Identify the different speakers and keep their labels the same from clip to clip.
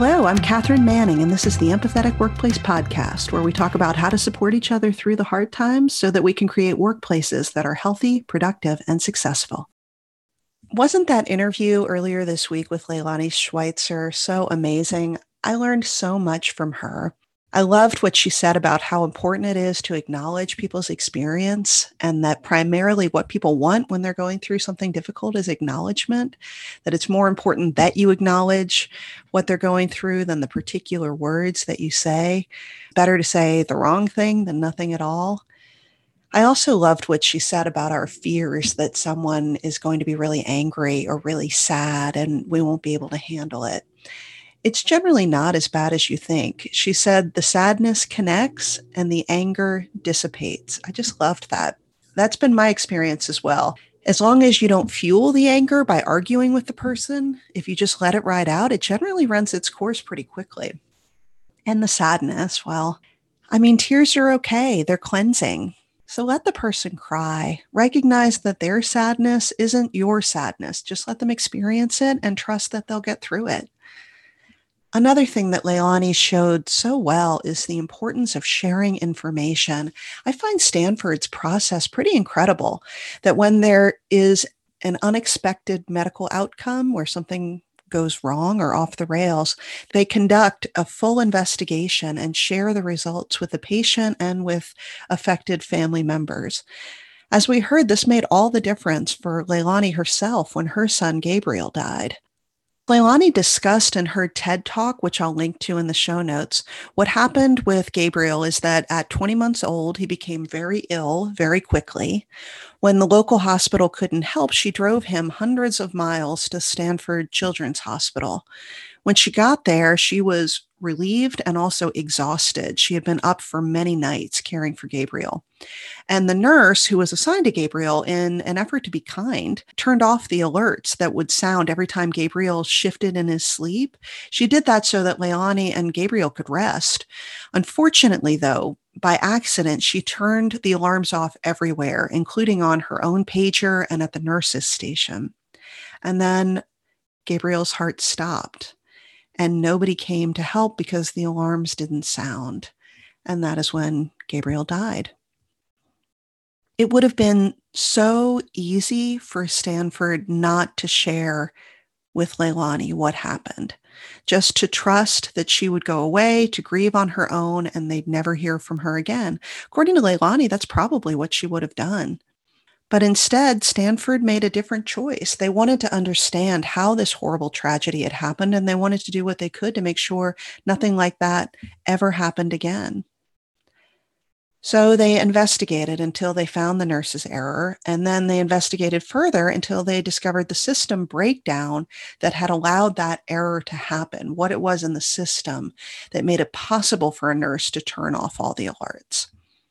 Speaker 1: Hello, I'm Katherine Manning, and this is the Empathetic Workplace Podcast, where we talk about how to support each other through the hard times so that we can create workplaces that are healthy, productive, and successful. Wasn't that interview earlier this week with Leilani Schweitzer so amazing? I learned so much from her. I loved what she said about how important it is to acknowledge people's experience and that primarily what people want when they're going through something difficult is acknowledgement, that it's more important that you acknowledge what they're going through than the particular words that you say. Better to say the wrong thing than nothing at all. I also loved what she said about our fears that someone is going to be really angry or really sad and we won't be able to handle it. It's generally not as bad as you think. She said the sadness connects and the anger dissipates. I just loved that. That's been my experience as well. As long as you don't fuel the anger by arguing with the person, if you just let it ride out, it generally runs its course pretty quickly. And the sadness, well, I mean, tears are okay, they're cleansing. So let the person cry. Recognize that their sadness isn't your sadness. Just let them experience it and trust that they'll get through it. Another thing that Leilani showed so well is the importance of sharing information. I find Stanford's process pretty incredible that when there is an unexpected medical outcome where something goes wrong or off the rails, they conduct a full investigation and share the results with the patient and with affected family members. As we heard, this made all the difference for Leilani herself when her son Gabriel died. Leilani discussed in her TED talk, which I'll link to in the show notes, what happened with Gabriel is that at 20 months old, he became very ill very quickly. When the local hospital couldn't help, she drove him hundreds of miles to Stanford Children's Hospital. When she got there, she was relieved and also exhausted. She had been up for many nights caring for Gabriel. And the nurse who was assigned to Gabriel, in an effort to be kind, turned off the alerts that would sound every time Gabriel shifted in his sleep. She did that so that Leilani and Gabriel could rest. Unfortunately, though, by accident, she turned the alarms off everywhere, including on her own pager and at the nurse's station. And then Gabriel's heart stopped and nobody came to help because the alarms didn't sound. And that is when Gabriel died. It would have been so easy for Stanford not to share with Leilani what happened, just to trust that she would go away to grieve on her own and they'd never hear from her again. According to Leilani, that's probably what she would have done. But instead, Stanford made a different choice. They wanted to understand how this horrible tragedy had happened, and they wanted to do what they could to make sure nothing like that ever happened again. So they investigated until they found the nurse's error, and then they investigated further until they discovered the system breakdown that had allowed that error to happen, what it was in the system that made it possible for a nurse to turn off all the alerts.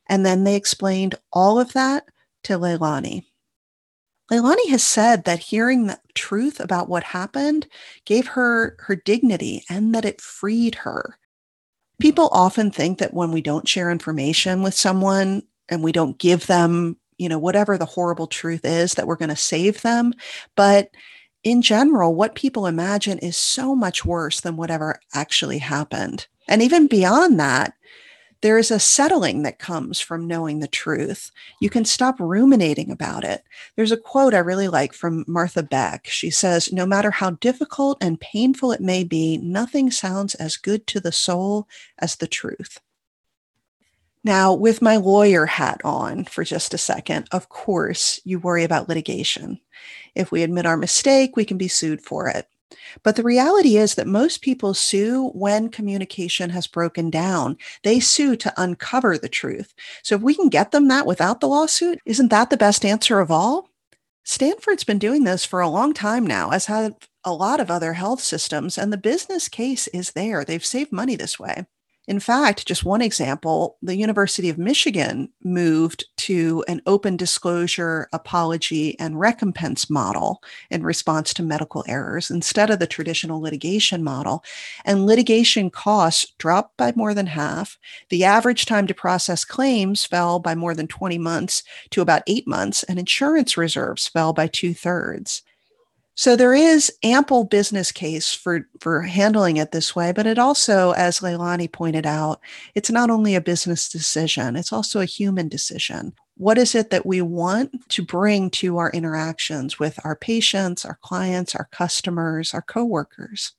Speaker 1: And then they explained all of that to Leilani. Leilani has said that hearing the truth about what happened gave her her dignity and that it freed her. People often think that when we don't share information with someone and we don't give them, you know, whatever the horrible truth is, that we're going to save them. But in general, what people imagine is so much worse than whatever actually happened. And even beyond that, there is a settling that comes from knowing the truth. You can stop ruminating about it. There's a quote I really like from Martha Beck. She says, No matter how difficult and painful it may be, nothing sounds as good to the soul as the truth. Now, with my lawyer hat on for just a second, of course, you worry about litigation. If we admit our mistake, we can be sued for it. But the reality is that most people sue when communication has broken down. They sue to uncover the truth. So if we can get them that without the lawsuit, isn't that the best answer of all? Stanford's been doing this for a long time now, as have a lot of other health systems, and the business case is there. They've saved money this way. In fact, just one example, the University of Michigan moved to an open disclosure, apology, and recompense model in response to medical errors instead of the traditional litigation model. And litigation costs dropped by more than half. The average time to process claims fell by more than 20 months to about eight months, and insurance reserves fell by two thirds. So there is ample business case for, for handling it this way, but it also, as Leilani pointed out, it's not only a business decision, it's also a human decision. What is it that we want to bring to our interactions with our patients, our clients, our customers, our coworkers?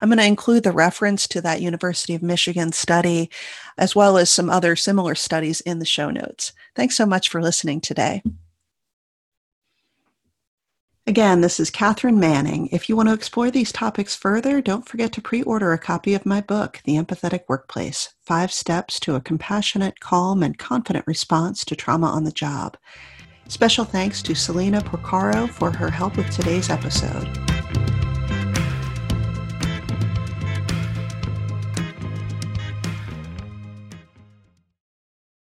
Speaker 1: I'm going to include the reference to that University of Michigan study, as well as some other similar studies in the show notes. Thanks so much for listening today. Again, this is Katherine Manning. If you want to explore these topics further, don't forget to pre order a copy of my book, The Empathetic Workplace Five Steps to a Compassionate, Calm, and Confident Response to Trauma on the Job. Special thanks to Selena Porcaro for her help with today's episode.